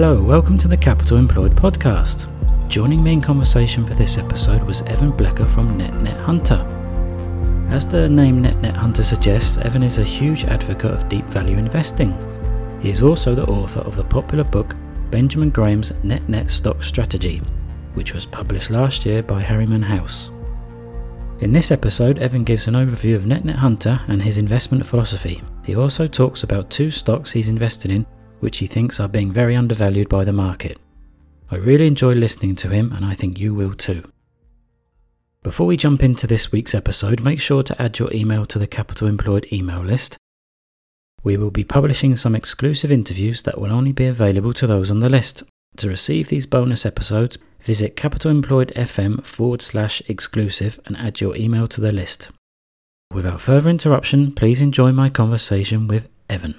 Hello, welcome to the Capital Employed podcast. Joining me in conversation for this episode was Evan Bleker from NetNet Hunter. As the name NetNet Hunter suggests, Evan is a huge advocate of deep value investing. He is also the author of the popular book Benjamin Graham's NetNet Stock Strategy, which was published last year by Harriman House. In this episode, Evan gives an overview of NetNet Hunter and his investment philosophy. He also talks about two stocks he's invested in which he thinks are being very undervalued by the market. I really enjoy listening to him, and I think you will too. Before we jump into this week's episode, make sure to add your email to the Capital Employed email list. We will be publishing some exclusive interviews that will only be available to those on the list. To receive these bonus episodes, visit capitalemployed.fm forward slash exclusive and add your email to the list. Without further interruption, please enjoy my conversation with Evan.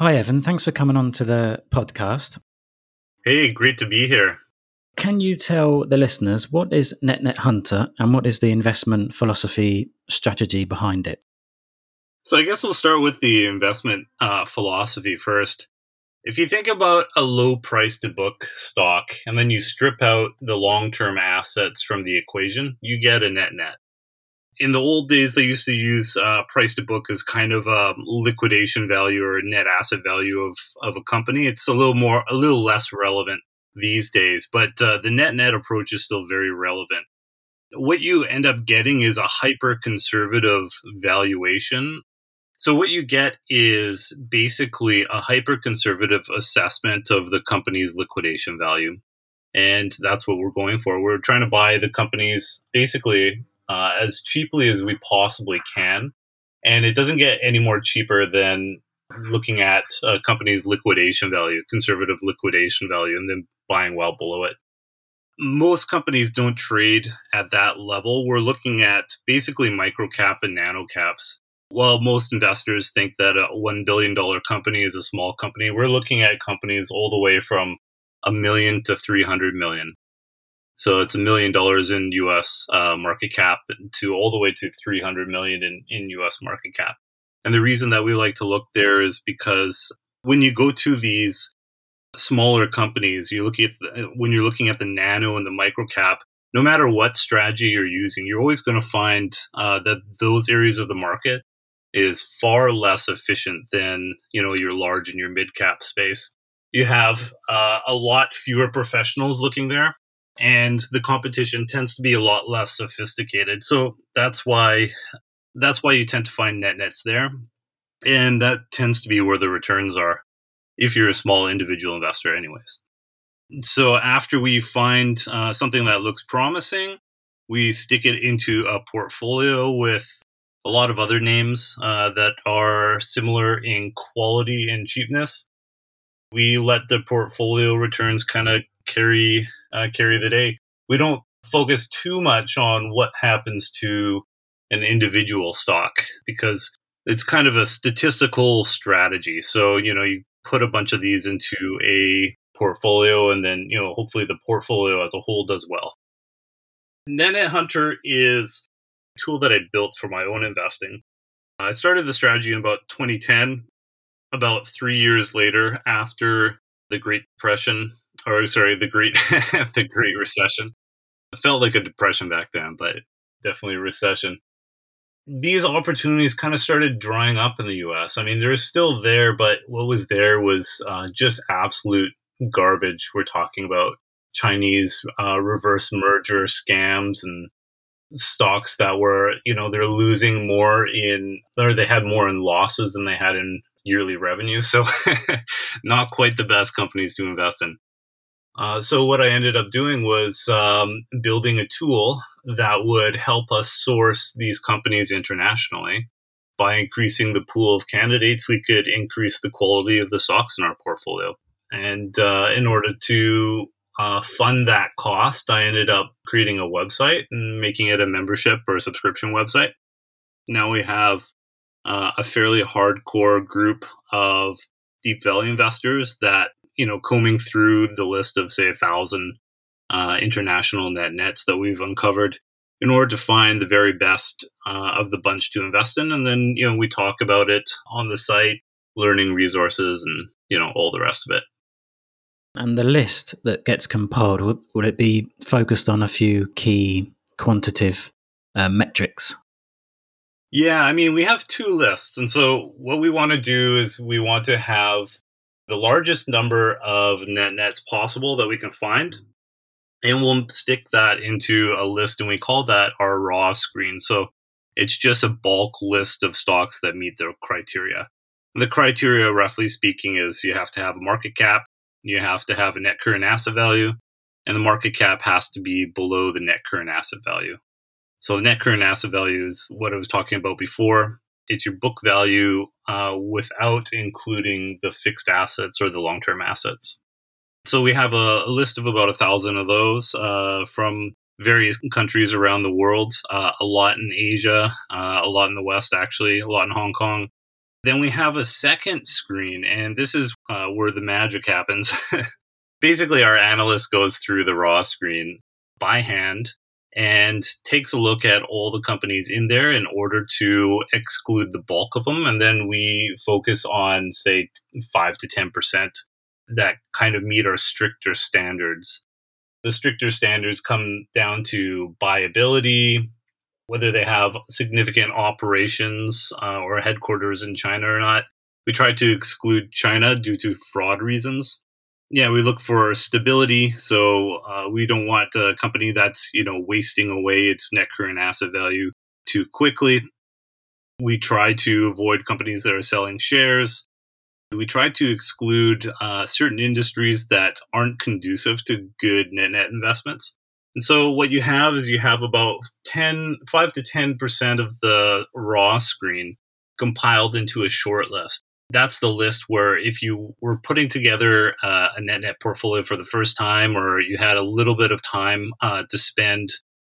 Hi, Evan. Thanks for coming on to the podcast. Hey, great to be here. Can you tell the listeners what is NetNet Hunter and what is the investment philosophy strategy behind it? So, I guess we'll start with the investment uh, philosophy first. If you think about a low price to book stock and then you strip out the long term assets from the equation, you get a net net in the old days, they used to use uh, price to book as kind of a liquidation value or net asset value of, of a company. It's a little more, a little less relevant these days, but uh, the net net approach is still very relevant. What you end up getting is a hyper conservative valuation. So, what you get is basically a hyper conservative assessment of the company's liquidation value. And that's what we're going for. We're trying to buy the company's basically uh, as cheaply as we possibly can. And it doesn't get any more cheaper than looking at a company's liquidation value, conservative liquidation value, and then buying well below it. Most companies don't trade at that level. We're looking at basically micro cap and nano caps. While most investors think that a $1 billion company is a small company, we're looking at companies all the way from a million to 300 million. So it's a million dollars in U.S. Uh, market cap to all the way to 300 million in, in U.S. market cap. And the reason that we like to look there is because when you go to these smaller companies, you look at the, when you're looking at the nano and the micro cap. No matter what strategy you're using, you're always going to find uh, that those areas of the market is far less efficient than you know your large and your mid cap space. You have uh, a lot fewer professionals looking there, and the competition tends to be a lot less sophisticated. So that's why that's why you tend to find net nets there, and that tends to be where the returns are if you're a small individual investor, anyways. So after we find uh, something that looks promising, we stick it into a portfolio with a lot of other names uh, that are similar in quality and cheapness. We let the portfolio returns kind of carry uh, carry the day. We don't focus too much on what happens to an individual stock because it's kind of a statistical strategy. So, you know, you put a bunch of these into a portfolio and then, you know, hopefully the portfolio as a whole does well. NetNet Hunter is a tool that I built for my own investing. I started the strategy in about 2010. About three years later, after the Great Depression or sorry, the Great the Great Recession. It felt like a depression back then, but definitely a recession. These opportunities kind of started drying up in the U.S. I mean, they're still there, but what was there was uh, just absolute garbage. We're talking about Chinese uh, reverse merger scams and stocks that were, you know, they're losing more in, or they had more in losses than they had in yearly revenue. So, not quite the best companies to invest in. Uh, so what I ended up doing was um, building a tool that would help us source these companies internationally. By increasing the pool of candidates, we could increase the quality of the stocks in our portfolio. And uh, in order to uh, fund that cost, I ended up creating a website and making it a membership or a subscription website. Now we have uh, a fairly hardcore group of deep value investors that you know, combing through the list of say a thousand uh, international net nets that we've uncovered, in order to find the very best uh, of the bunch to invest in. And then, you know, we talk about it on the site, learning resources and, you know, all the rest of it. And the list that gets compiled, would, would it be focused on a few key quantitative uh, metrics? Yeah, I mean, we have two lists. And so what we want to do is we want to have the largest number of net nets possible that we can find. And we'll stick that into a list and we call that our raw screen. So it's just a bulk list of stocks that meet the criteria. And the criteria, roughly speaking, is you have to have a market cap, you have to have a net current asset value, and the market cap has to be below the net current asset value. So the net current asset value is what I was talking about before it's your book value uh, without including the fixed assets or the long term assets. So we have a, a, list of about a thousand of those uh, from various countries around the world, uh, a lot in Asia, uh, a lot in the West, actually, a lot in Hong Kong. Then we have a second screen, and this is uh, where the magic happens. Basically, our analyst goes through the raw screen by hand and takes a look at all the companies in there in order to exclude the bulk of them. And then we focus on, say, 5 to 10% that kind of meet our stricter standards. The stricter standards come down to buyability, whether they have significant operations uh, or headquarters in China or not. We try to exclude China due to fraud reasons yeah, we look for stability. So uh, we don't want a company that's you know wasting away its net current asset value too quickly. We try to avoid companies that are selling shares. We try to exclude uh, certain industries that aren't conducive to good net net investments. And so what you have is you have about 10, 5 to 10% of the raw screen compiled into a short list that's the list where if you were putting together uh, a net net portfolio for the first time or you had a little bit of time uh, to spend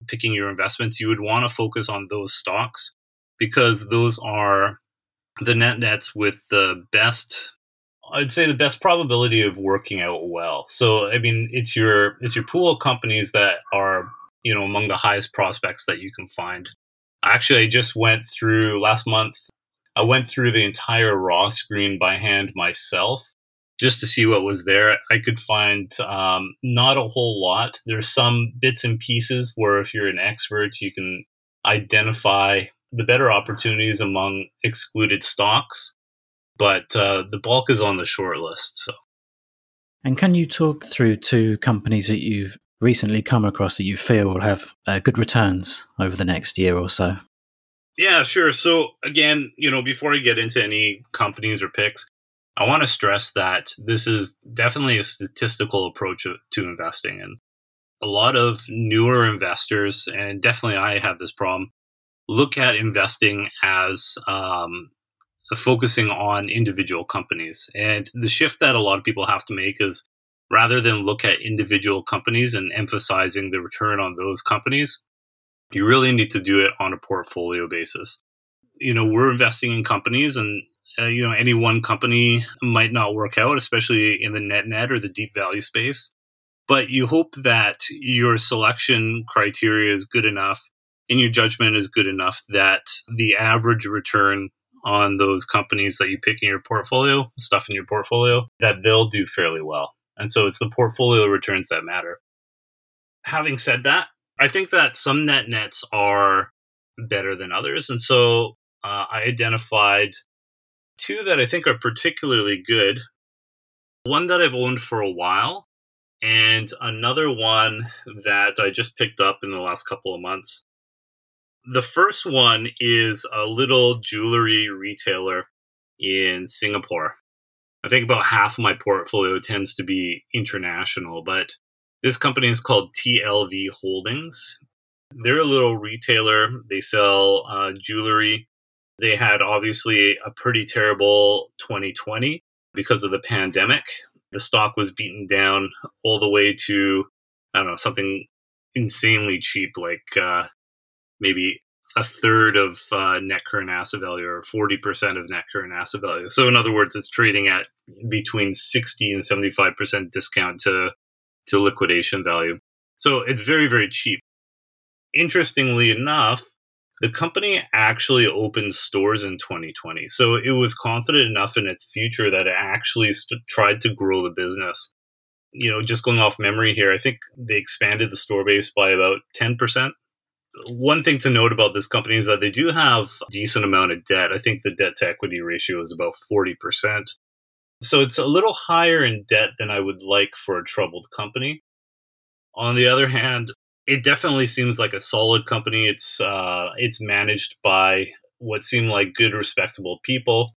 picking your investments you would want to focus on those stocks because those are the net nets with the best i'd say the best probability of working out well. So i mean it's your it's your pool of companies that are you know among the highest prospects that you can find. Actually i just went through last month I went through the entire raw screen by hand myself just to see what was there. I could find um, not a whole lot. There's some bits and pieces where, if you're an expert, you can identify the better opportunities among excluded stocks, but uh, the bulk is on the short list. So, and can you talk through two companies that you've recently come across that you feel will have uh, good returns over the next year or so? Yeah, sure. So again, you know, before I get into any companies or picks, I want to stress that this is definitely a statistical approach to investing. And a lot of newer investors, and definitely I have this problem, look at investing as um, focusing on individual companies. And the shift that a lot of people have to make is rather than look at individual companies and emphasizing the return on those companies, you really need to do it on a portfolio basis. You know, we're investing in companies and uh, you know any one company might not work out especially in the net net or the deep value space. But you hope that your selection criteria is good enough and your judgment is good enough that the average return on those companies that you pick in your portfolio stuff in your portfolio that they'll do fairly well. And so it's the portfolio returns that matter. Having said that I think that some net nets are better than others. And so uh, I identified two that I think are particularly good. One that I've owned for a while, and another one that I just picked up in the last couple of months. The first one is a little jewelry retailer in Singapore. I think about half of my portfolio tends to be international, but this company is called TLV Holdings. They're a little retailer. They sell uh, jewelry. They had obviously a pretty terrible 2020 because of the pandemic. The stock was beaten down all the way to, I don't know, something insanely cheap, like uh, maybe a third of uh, net current asset value or 40% of net current asset value. So, in other words, it's trading at between 60 and 75% discount to to liquidation value. So it's very, very cheap. interestingly enough, the company actually opened stores in 2020. So it was confident enough in its future that it actually st- tried to grow the business. You know, just going off memory here, I think they expanded the store base by about 10%. One thing to note about this company is that they do have a decent amount of debt. I think the debt to equity ratio is about 40%. So it's a little higher in debt than I would like for a troubled company. On the other hand, it definitely seems like a solid company. It's uh, it's managed by what seem like good, respectable people,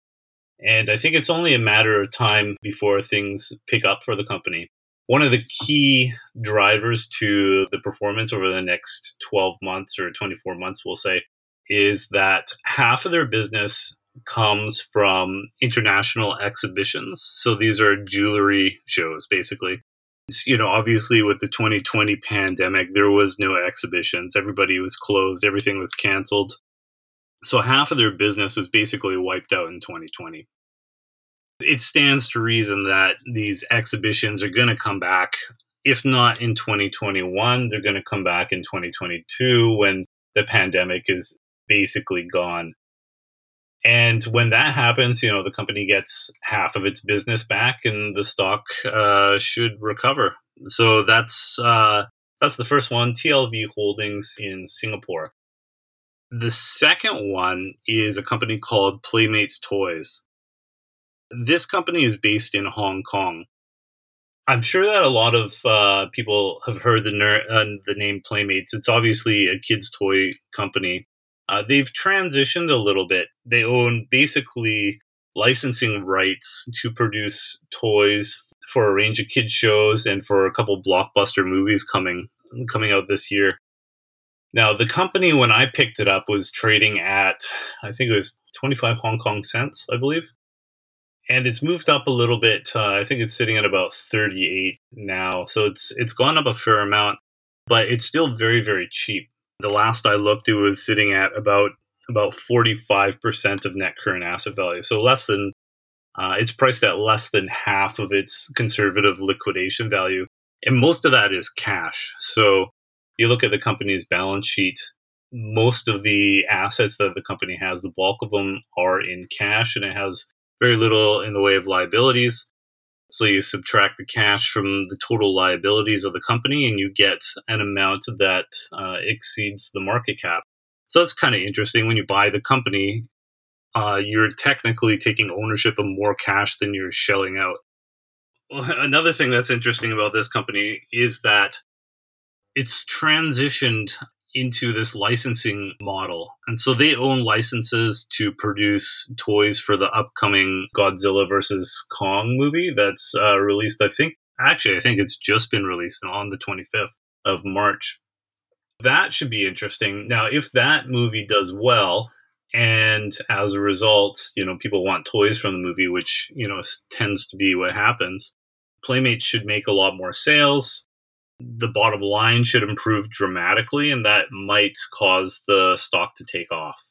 and I think it's only a matter of time before things pick up for the company. One of the key drivers to the performance over the next 12 months or 24 months, we'll say, is that half of their business comes from international exhibitions. So these are jewelry shows, basically you know, obviously with the 2020 pandemic, there was no exhibitions. Everybody was closed. Everything was canceled. So half of their business was basically wiped out in 2020. It stands to reason that these exhibitions are going to come back. If not in 2021, they're going to come back in 2022 when the pandemic is basically gone. And when that happens, you know, the company gets half of its business back and the stock uh, should recover. So that's uh, that's the first one, TLV Holdings in Singapore. The second one is a company called Playmates Toys. This company is based in Hong Kong. I'm sure that a lot of uh, people have heard the, ner- uh, the name Playmates. It's obviously a kids' toy company uh, they've transitioned a little bit. They own basically licensing rights to produce toys for a range of kids shows and for a couple blockbuster movies coming coming out this year. Now, the company when I picked it up was trading at I think it was 25 Hong Kong cents, I believe. And it's moved up a little bit. Uh, I think it's sitting at about 38 now. So it's it's gone up a fair amount, but it's still very very cheap. The last I looked, it was sitting at about about 45% of net current asset value. So less than, uh, it's priced at less than half of its conservative liquidation value. And most of that is cash. So you look at the company's balance sheet, most of the assets that the company has, the bulk of them are in cash and it has very little in the way of liabilities. So you subtract the cash from the total liabilities of the company and you get an amount that uh, exceeds the market cap. So that's kind of interesting. When you buy the company, uh, you're technically taking ownership of more cash than you're shelling out. Another thing that's interesting about this company is that it's transitioned into this licensing model. And so they own licenses to produce toys for the upcoming Godzilla versus Kong movie that's uh, released, I think, actually, I think it's just been released on the 25th of March. That should be interesting. Now, if that movie does well, and as a result, you know, people want toys from the movie, which, you know, tends to be what happens. Playmates should make a lot more sales the bottom line should improve dramatically, and that might cause the stock to take off.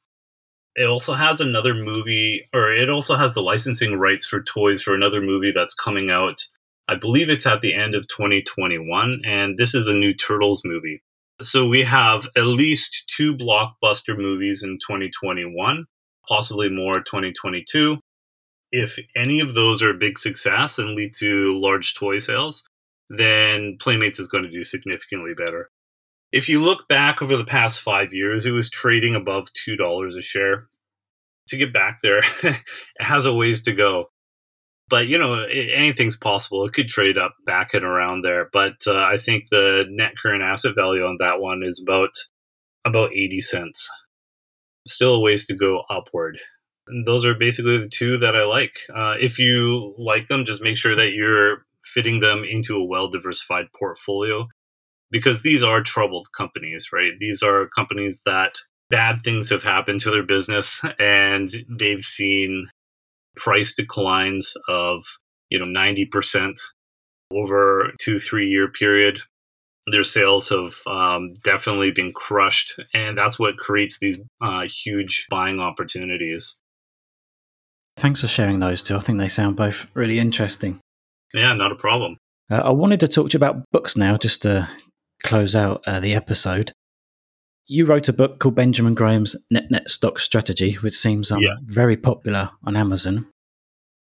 It also has another movie, or it also has the licensing rights for toys for another movie that's coming out. I believe it's at the end of 2021, and this is a new Turtles movie. So we have at least two blockbuster movies in 2021, possibly more 2022. If any of those are a big success and lead to large toy sales, then Playmates is going to do significantly better. If you look back over the past five years, it was trading above $2 a share. To get back there, it has a ways to go. But, you know, anything's possible. It could trade up back and around there. But uh, I think the net current asset value on that one is about about 80 cents. Still a ways to go upward. And those are basically the two that I like. Uh, if you like them, just make sure that you're fitting them into a well diversified portfolio because these are troubled companies, right? These are companies that bad things have happened to their business and they've seen price declines of, you know, 90% over two, three year period. Their sales have um, definitely been crushed, and that's what creates these uh, huge buying opportunities. Thanks for sharing those two. I think they sound both really interesting. Yeah, not a problem. Uh, I wanted to talk to you about books now, just to close out uh, the episode. You wrote a book called Benjamin Graham's Net Net Stock Strategy, which seems um, Yes. very popular on Amazon.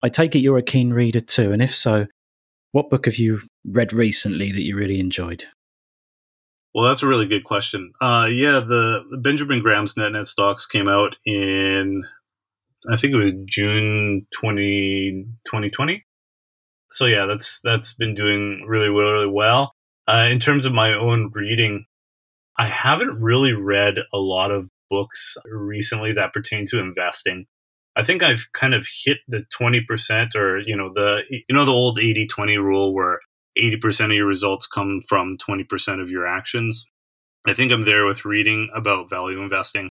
I take it you're a keen reader too, and if so, what book have you read recently that you really enjoyed? Well, that's a really good question. Uh, yeah, the Benjamin Graham's Net Net Stocks came out in, I think it was June 20, 2020. So yeah, that's that's been doing really really well. Uh, in terms of my own reading, I haven't really read a lot of books recently that pertain to investing. I think I've kind of hit the 20% or, you know, the, you know, the old 80 20 rule where 80% of your results come from 20% of your actions. I think I'm there with reading about value investing.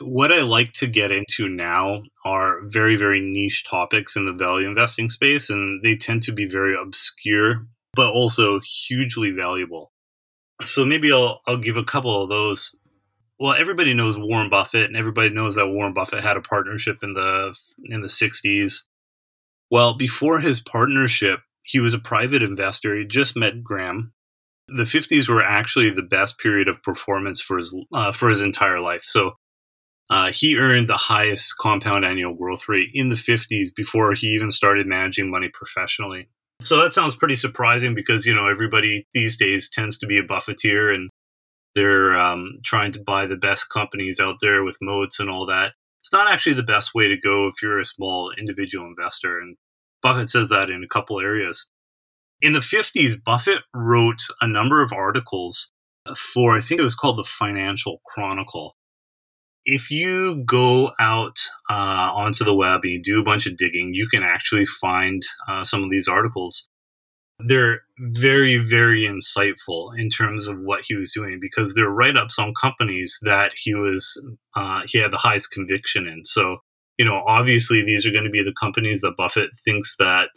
What I like to get into now are very, very niche topics in the value investing space, and they tend to be very obscure, but also hugely valuable. So maybe I'll, I'll give a couple of those. Well, everybody knows Warren Buffett, and everybody knows that Warren Buffett had a partnership in the in the 60s. Well, before his partnership, he was a private investor. He just met Graham. The 50s were actually the best period of performance for his uh, for his entire life. So uh, he earned the highest compound annual growth rate in the 50s before he even started managing money professionally. So that sounds pretty surprising because you know everybody these days tends to be a Buffetteer and they're um, trying to buy the best companies out there with moats and all that. It's not actually the best way to go if you're a small individual investor, and Buffett says that in a couple areas. In the 50s, Buffett wrote a number of articles for, I think it was called the Financial Chronicle. If you go out uh, onto the web and you do a bunch of digging, you can actually find uh, some of these articles. They're very, very insightful in terms of what he was doing because they're write ups on companies that he was, uh, he had the highest conviction in. So, you know, obviously these are going to be the companies that Buffett thinks that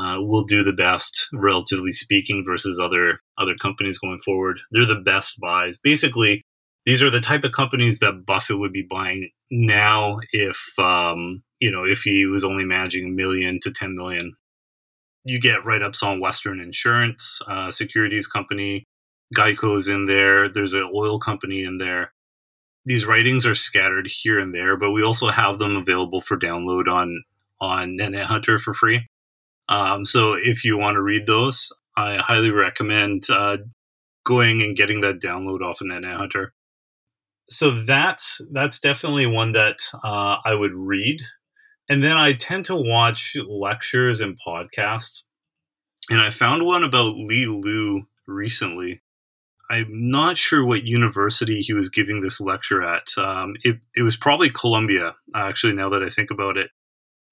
uh, will do the best, relatively speaking, versus other other companies going forward. They're the best buys. Basically, these are the type of companies that Buffett would be buying now if um, you know if he was only managing a million to ten million. You get write ups on Western Insurance, uh, securities company, Geico's in there. There's an oil company in there these writings are scattered here and there, but we also have them available for download on on NetNet Hunter for free. Um, so if you want to read those, I highly recommend uh, going and getting that download off of NetNet Hunter. So that's that's definitely one that uh, I would read, and then I tend to watch lectures and podcasts. And I found one about Li Lu recently. I'm not sure what university he was giving this lecture at. Um, it, it was probably Columbia, actually, now that I think about it.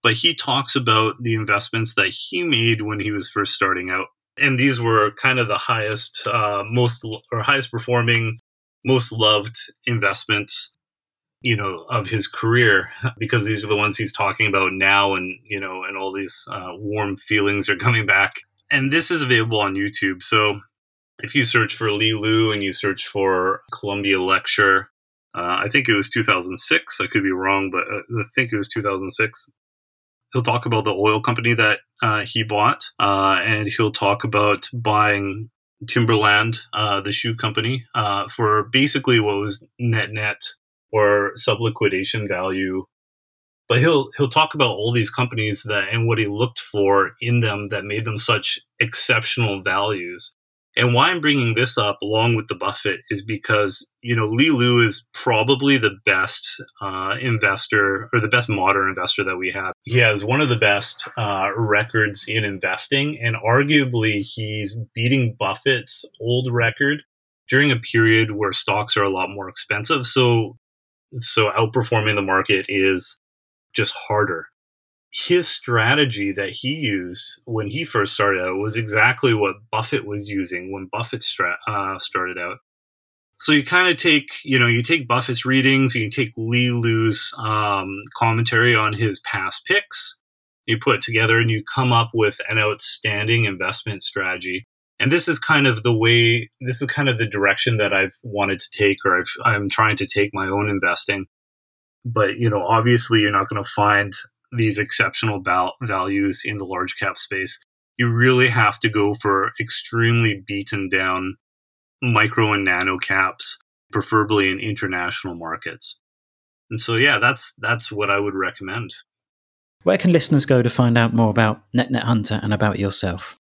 But he talks about the investments that he made when he was first starting out. And these were kind of the highest, uh, most, or highest performing, most loved investments, you know, of his career, because these are the ones he's talking about now. And, you know, and all these uh, warm feelings are coming back. And this is available on YouTube. So if you search for Li Lu and you search for Columbia lecture, uh, I think it was 2006. I could be wrong, but uh, I think it was 2006. He'll talk about the oil company that uh, he bought, uh, and he'll talk about buying Timberland, uh, the shoe company, uh, for basically what was net net or sub liquidation value. But he'll he'll talk about all these companies that and what he looked for in them that made them such exceptional values. And why I'm bringing this up along with the Buffett is because, you know, Li Lu is probably the best uh, investor or the best modern investor that we have. He has one of the best uh, records in investing, and arguably he's beating Buffett's old record during a period where stocks are a lot more expensive. So, so outperforming the market is just harder his strategy that he used when he first started out was exactly what Buffett was using when Buffett stra- uh, started out. So you kind of take, you know, you take Buffett's readings, you take Li Lu's um, commentary on his past picks, you put together, and you come up with an outstanding investment strategy. And this is kind of the way, this is kind of the direction that I've wanted to take, or I've, I'm trying to take my own investing. But you know, obviously, you're not going to find these exceptional val- values in the large cap space, you really have to go for extremely beaten down micro and nano caps preferably in international markets. And so, yeah, that's that's what I would recommend. Where can listeners go to find out more about NetNet Hunter and about yourself?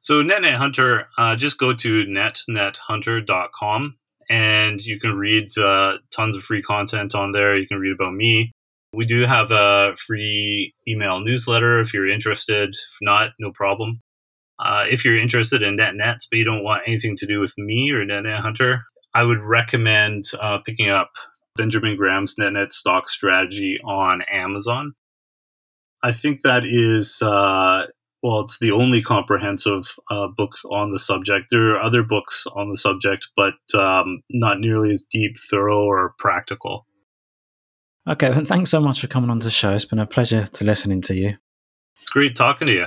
So, NetNet Hunter, uh, just go to netnethunter.com and you can read uh, tons of free content on there. You can read about me. We do have a free email newsletter if you're interested. If not, no problem. Uh, if you're interested in NetNets, but you don't want anything to do with me or NetNet Hunter, I would recommend uh, picking up Benjamin Graham's NetNet stock strategy on Amazon. I think that is, uh, well, it's the only comprehensive uh, book on the subject. There are other books on the subject, but um, not nearly as deep, thorough, or practical. Okay, well, thanks so much for coming on the show. It's been a pleasure to listening to you. It's great talking to you.